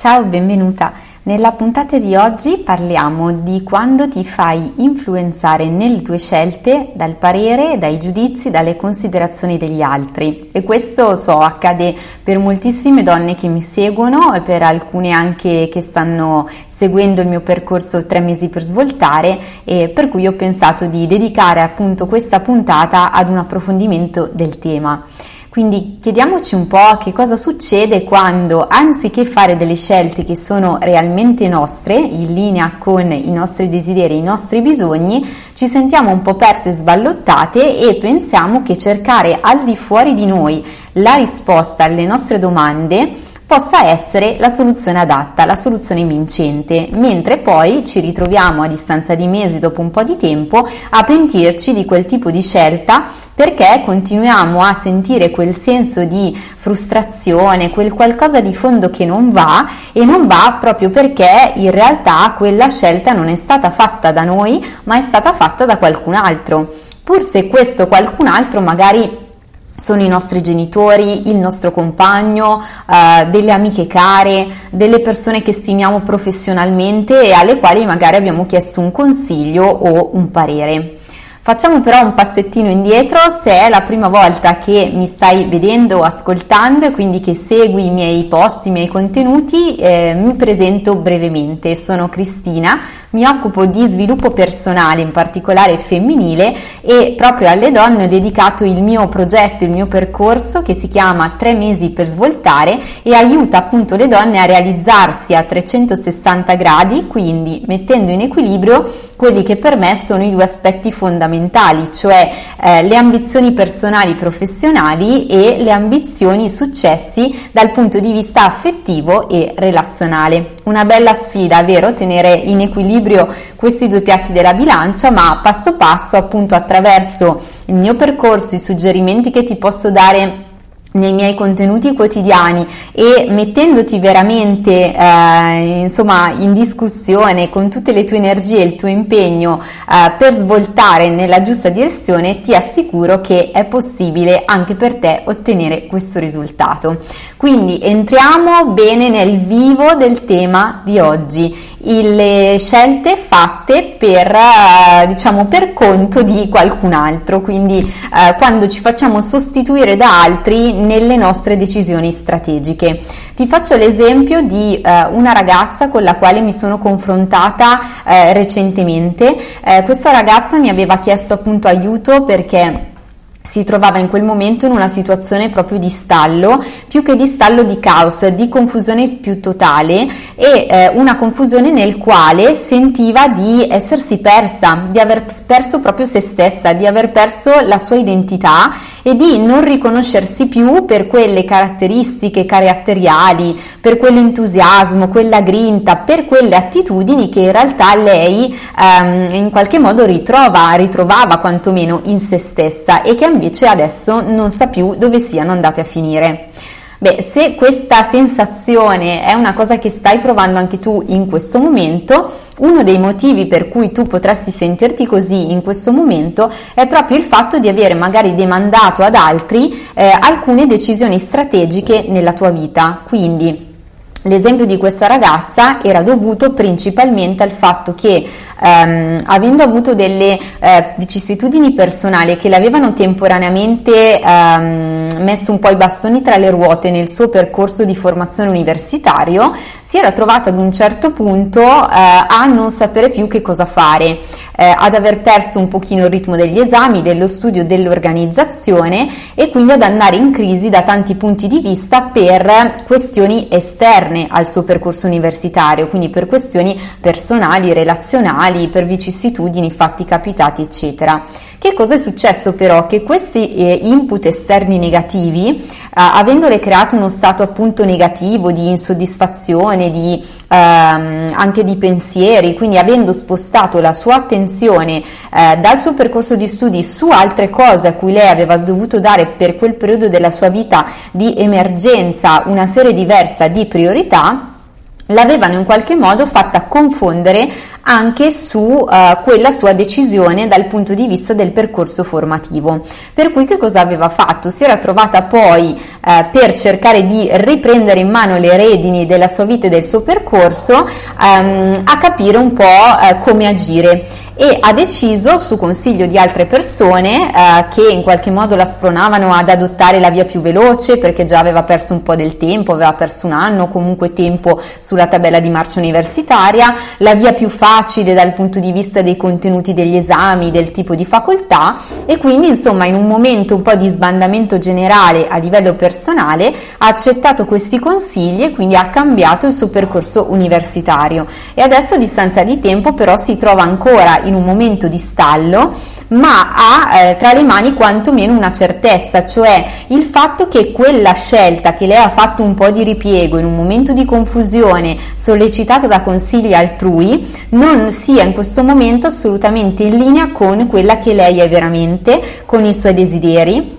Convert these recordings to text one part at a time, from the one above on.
Ciao, benvenuta. Nella puntata di oggi parliamo di quando ti fai influenzare nelle tue scelte dal parere, dai giudizi, dalle considerazioni degli altri. E questo so accade per moltissime donne che mi seguono e per alcune anche che stanno seguendo il mio percorso tre mesi per svoltare e per cui ho pensato di dedicare appunto questa puntata ad un approfondimento del tema. Quindi chiediamoci un po' che cosa succede quando anziché fare delle scelte che sono realmente nostre, in linea con i nostri desideri, i nostri bisogni, ci sentiamo un po' perse e sballottate e pensiamo che cercare al di fuori di noi la risposta alle nostre domande possa essere la soluzione adatta, la soluzione vincente, mentre poi ci ritroviamo a distanza di mesi, dopo un po' di tempo, a pentirci di quel tipo di scelta perché continuiamo a sentire quel senso di frustrazione, quel qualcosa di fondo che non va e non va proprio perché in realtà quella scelta non è stata fatta da noi, ma è stata fatta da qualcun altro. Pur se questo qualcun altro magari sono i nostri genitori, il nostro compagno, eh, delle amiche care, delle persone che stimiamo professionalmente e alle quali magari abbiamo chiesto un consiglio o un parere. Facciamo però un passettino indietro se è la prima volta che mi stai vedendo o ascoltando e quindi che segui i miei post, i miei contenuti, eh, mi presento brevemente. Sono Cristina, mi occupo di sviluppo personale, in particolare femminile, e proprio alle donne ho dedicato il mio progetto, il mio percorso che si chiama 3 mesi per svoltare e aiuta appunto le donne a realizzarsi a 360 gradi, quindi mettendo in equilibrio quelli che per me sono i due aspetti fondamentali, cioè eh, le ambizioni personali professionali e le ambizioni successi dal punto di vista affettivo e relazionale. Una bella sfida, vero? Tenere in equilibrio questi due piatti della bilancia, ma passo passo appunto attraverso il mio percorso, i suggerimenti che ti posso dare nei miei contenuti quotidiani e mettendoti veramente eh, insomma in discussione con tutte le tue energie e il tuo impegno eh, per svoltare nella giusta direzione ti assicuro che è possibile anche per te ottenere questo risultato. Quindi entriamo bene nel vivo del tema di oggi le scelte fatte per eh, diciamo per conto di qualcun altro. Quindi eh, quando ci facciamo sostituire da altri nelle nostre decisioni strategiche. Ti faccio l'esempio di eh, una ragazza con la quale mi sono confrontata eh, recentemente. Eh, questa ragazza mi aveva chiesto appunto aiuto perché si trovava in quel momento in una situazione proprio di stallo, più che di stallo di caos, di confusione più totale e eh, una confusione nel quale sentiva di essersi persa, di aver perso proprio se stessa, di aver perso la sua identità e di non riconoscersi più per quelle caratteristiche caratteriali, per quell'entusiasmo, quella grinta, per quelle attitudini che in realtà lei ehm, in qualche modo ritrova, ritrovava quantomeno in se stessa e che invece adesso non sa più dove siano andate a finire. Beh, se questa sensazione è una cosa che stai provando anche tu in questo momento, uno dei motivi per cui tu potresti sentirti così in questo momento è proprio il fatto di avere magari demandato ad altri eh, alcune decisioni strategiche nella tua vita. Quindi L'esempio di questa ragazza era dovuto principalmente al fatto che ehm, avendo avuto delle eh, vicissitudini personali che le avevano temporaneamente ehm, messo un po' i bastoni tra le ruote nel suo percorso di formazione universitario, si era trovata ad un certo punto eh, a non sapere più che cosa fare, eh, ad aver perso un pochino il ritmo degli esami, dello studio, dell'organizzazione e quindi ad andare in crisi da tanti punti di vista per questioni esterne al suo percorso universitario, quindi per questioni personali, relazionali, per vicissitudini, fatti capitati, eccetera. Che cosa è successo però? Che questi eh, input esterni negativi, eh, avendole creato uno stato appunto negativo di insoddisfazione, di, ehm, anche di pensieri, quindi avendo spostato la sua attenzione eh, dal suo percorso di studi su altre cose a cui lei aveva dovuto dare per quel periodo della sua vita di emergenza una serie diversa di priorità, l'avevano in qualche modo fatta confondere anche su uh, quella sua decisione dal punto di vista del percorso formativo. Per cui che cosa aveva fatto? Si era trovata poi uh, per cercare di riprendere in mano le redini della sua vita e del suo percorso um, a capire un po' uh, come agire e ha deciso, su consiglio di altre persone eh, che in qualche modo la spronavano ad adottare la via più veloce perché già aveva perso un po' del tempo, aveva perso un anno, comunque tempo sulla tabella di marcia universitaria, la via più facile dal punto di vista dei contenuti degli esami, del tipo di facoltà e quindi insomma in un momento un po' di sbandamento generale a livello personale ha accettato questi consigli e quindi ha cambiato il suo percorso universitario. E adesso a distanza di tempo però si trova ancora in un momento di stallo, ma ha eh, tra le mani quantomeno una certezza, cioè il fatto che quella scelta che lei ha fatto un po' di ripiego in un momento di confusione sollecitata da consigli altrui non sia in questo momento assolutamente in linea con quella che lei è veramente, con i suoi desideri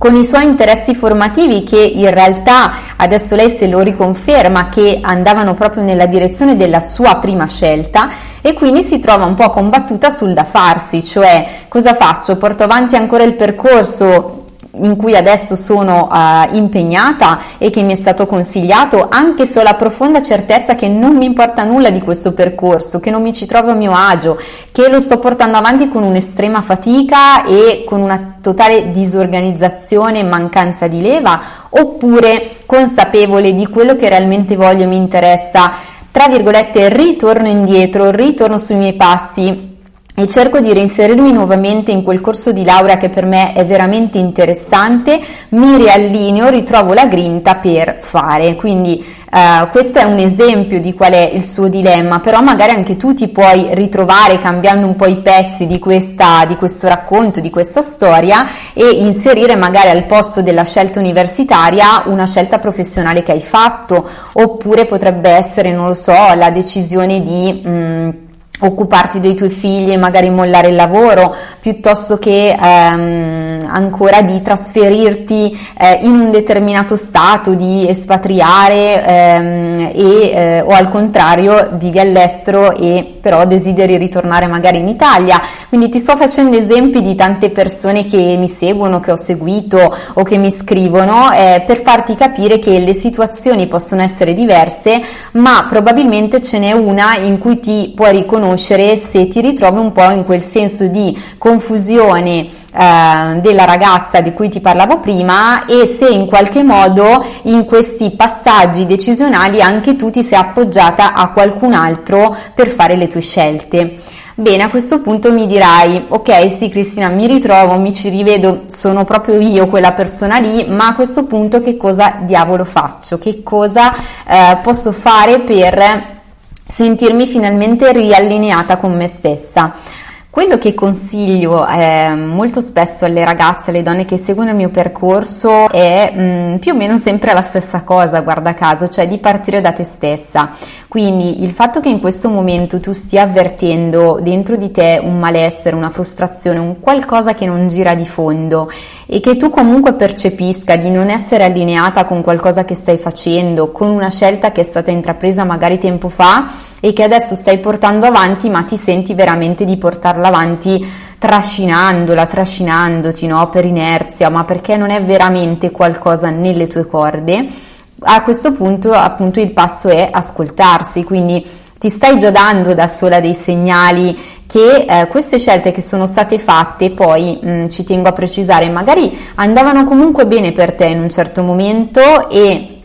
con i suoi interessi formativi che in realtà adesso lei se lo riconferma che andavano proprio nella direzione della sua prima scelta e quindi si trova un po' combattuta sul da farsi, cioè cosa faccio? Porto avanti ancora il percorso in cui adesso sono uh, impegnata e che mi è stato consigliato, anche se ho la profonda certezza che non mi importa nulla di questo percorso, che non mi ci trovo a mio agio, che lo sto portando avanti con un'estrema fatica e con una totale disorganizzazione e mancanza di leva, oppure consapevole di quello che realmente voglio e mi interessa, tra virgolette, ritorno indietro, ritorno sui miei passi e cerco di reinserirmi nuovamente in quel corso di laurea che per me è veramente interessante, mi riallineo, ritrovo la grinta per fare. Quindi eh, questo è un esempio di qual è il suo dilemma, però magari anche tu ti puoi ritrovare cambiando un po' i pezzi di, questa, di questo racconto, di questa storia e inserire magari al posto della scelta universitaria una scelta professionale che hai fatto, oppure potrebbe essere, non lo so, la decisione di... Mh, mm, occuparti dei tuoi figli e magari mollare il lavoro piuttosto che ehm, ancora di trasferirti eh, in un determinato stato, di espatriare ehm, e, eh, o al contrario vivi all'estero e però desideri ritornare magari in Italia. Quindi ti sto facendo esempi di tante persone che mi seguono, che ho seguito o che mi scrivono eh, per farti capire che le situazioni possono essere diverse, ma probabilmente ce n'è una in cui ti puoi riconoscere se ti ritrovi un po' in quel senso di confusione eh, della ragazza di cui ti parlavo prima e se in qualche modo in questi passaggi decisionali anche tu ti sei appoggiata a qualcun altro per fare le tue scelte. Bene, a questo punto mi dirai, ok sì Cristina, mi ritrovo, mi ci rivedo, sono proprio io quella persona lì, ma a questo punto che cosa diavolo faccio? Che cosa eh, posso fare per sentirmi finalmente riallineata con me stessa? Quello che consiglio eh, molto spesso alle ragazze, alle donne che seguono il mio percorso è mh, mm, più o meno sempre la stessa cosa, guarda caso, cioè di partire da te stessa. Quindi il fatto che in questo momento tu stia avvertendo dentro di te un malessere, una frustrazione, un qualcosa che non gira di fondo e che tu comunque percepisca di non essere allineata con qualcosa che stai facendo, con una scelta che è stata intrapresa magari tempo fa e che adesso stai portando avanti, ma ti senti veramente di portarla avanti trascinandola, trascinandoti no? per inerzia, ma perché non è veramente qualcosa nelle tue corde. A questo punto appunto il passo è ascoltarsi, quindi ti stai già dando da sola dei segnali che eh, queste scelte che sono state fatte, poi mh, mm, ci tengo a precisare, magari andavano comunque bene per te in un certo momento e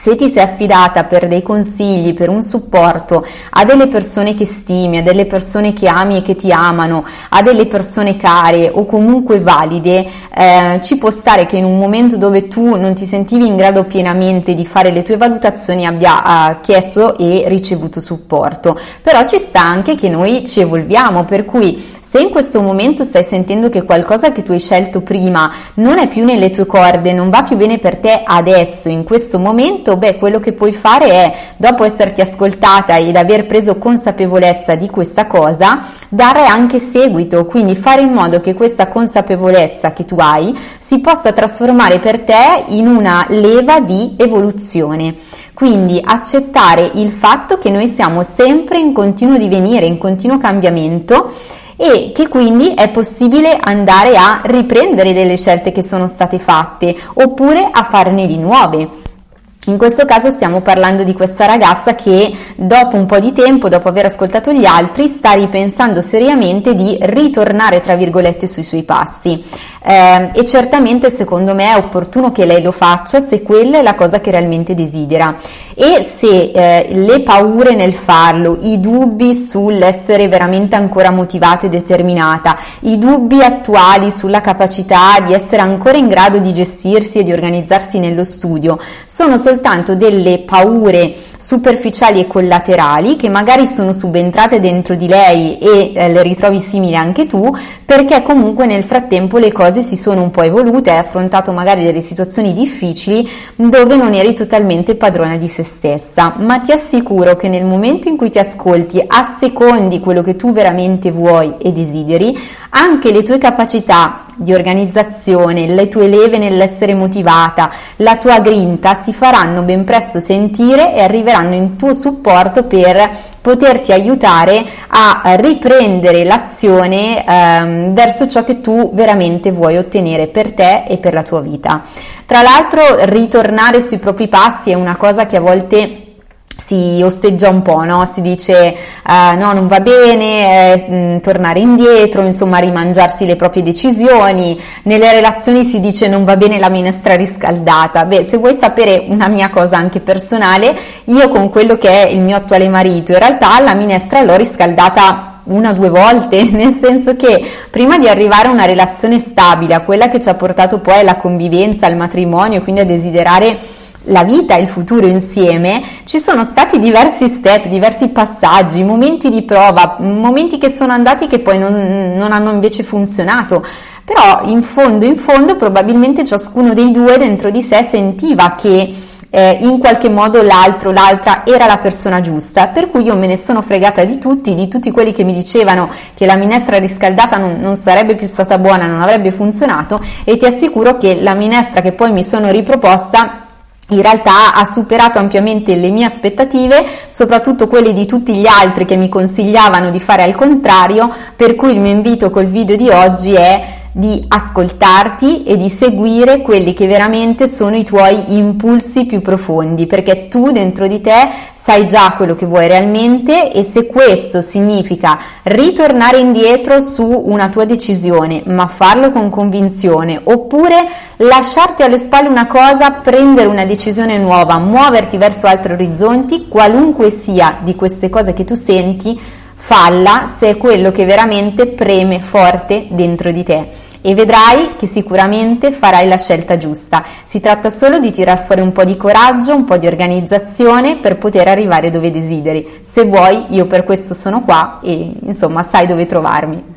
se ti sei affidata per dei consigli, per un supporto a delle persone che stimi, a delle persone che ami e che ti amano, a delle persone care o comunque valide, eh, ci può stare che in un momento dove tu non ti sentivi in grado pienamente di fare le tue valutazioni abbia eh, chiesto e ricevuto supporto. Però ci sta anche che noi ci evolviamo, per cui Se in questo momento stai sentendo che qualcosa che tu hai scelto prima non è più nelle tue corde, non va più bene per te adesso, in questo momento, beh, quello che puoi fare è, dopo esserti ascoltata ed aver preso consapevolezza di questa cosa, dare anche seguito, quindi fare in modo che questa consapevolezza che tu hai si possa trasformare per te in una leva di evoluzione. Quindi accettare il fatto che noi siamo sempre in continuo divenire, in continuo cambiamento e che quindi è possibile andare a riprendere delle scelte che sono state fatte oppure a farne di nuove. In questo caso stiamo parlando di questa ragazza che dopo un po' di tempo, dopo aver ascoltato gli altri, sta ripensando seriamente di ritornare, tra virgolette, sui suoi passi. Eh, e certamente secondo me è opportuno che lei lo faccia se quella è la cosa che realmente desidera. E se eh, le paure nel farlo, i dubbi sull'essere veramente ancora motivata e determinata, i dubbi attuali sulla capacità di essere ancora in grado di gestirsi e di organizzarsi nello studio, sono soltanto delle paure superficiali e collaterali che magari sono subentrate dentro di lei e eh, le ritrovi simili anche tu perché comunque nel frattempo le cose si sono un po' evolute, hai affrontato magari delle situazioni difficili dove non eri totalmente padrona di se stessa, ma ti assicuro che nel momento in cui ti ascolti, assecondi quello che tu veramente vuoi e desideri, anche le tue capacità di organizzazione, le tue leve nell'essere motivata, la tua grinta si faranno ben presto sentire e arriveranno in tuo supporto per poterti aiutare a riprendere l'azione ehm, verso ciò che tu veramente vuoi ottenere per te e per la tua vita. Tra l'altro ritornare sui propri passi è una cosa che a volte si osteggia un po', no? si dice uh, no, non va bene, eh, mh, tornare indietro, insomma rimangiarsi le proprie decisioni, nelle relazioni si dice non va bene la minestra riscaldata. Beh, se vuoi sapere una mia cosa anche personale, io con quello che è il mio attuale marito, in realtà la minestra l'ho riscaldata una o due volte, nel senso che prima di arrivare a una relazione stabile, a quella che ci ha portato poi alla convivenza, al matrimonio, quindi a desiderare la vita e il futuro insieme, ci sono stati diversi step, diversi passaggi, momenti di prova, momenti che sono andati che poi non, non hanno invece funzionato. Però in fondo, in fondo, probabilmente ciascuno dei due dentro di sé sentiva che eh, in qualche modo l'altro, l'altra era la persona giusta, per cui io me ne sono fregata di tutti, di tutti quelli che mi dicevano che la minestra riscaldata non, non sarebbe più stata buona, non avrebbe funzionato e ti assicuro che la minestra che poi mi sono riproposta in realtà ha superato ampiamente le mie aspettative, soprattutto quelle di tutti gli altri che mi consigliavano di fare al contrario, per cui il mio invito col video di oggi è di ascoltarti e di seguire quelli che veramente sono i tuoi impulsi più profondi, perché tu dentro di te sai già quello che vuoi realmente e se questo significa ritornare indietro su una tua decisione, ma farlo con convinzione, oppure lasciarti alle spalle una cosa, prendere una decisione nuova, muoverti verso altri orizzonti, qualunque sia di queste cose che tu senti, falla se è quello che veramente preme forte dentro di te e vedrai che sicuramente farai la scelta giusta. Si tratta solo di tirar fuori un po' di coraggio, un po' di organizzazione per poter arrivare dove desideri. Se vuoi, io per questo sono qua e insomma sai dove trovarmi.